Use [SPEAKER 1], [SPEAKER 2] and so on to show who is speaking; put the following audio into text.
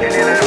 [SPEAKER 1] 今天呢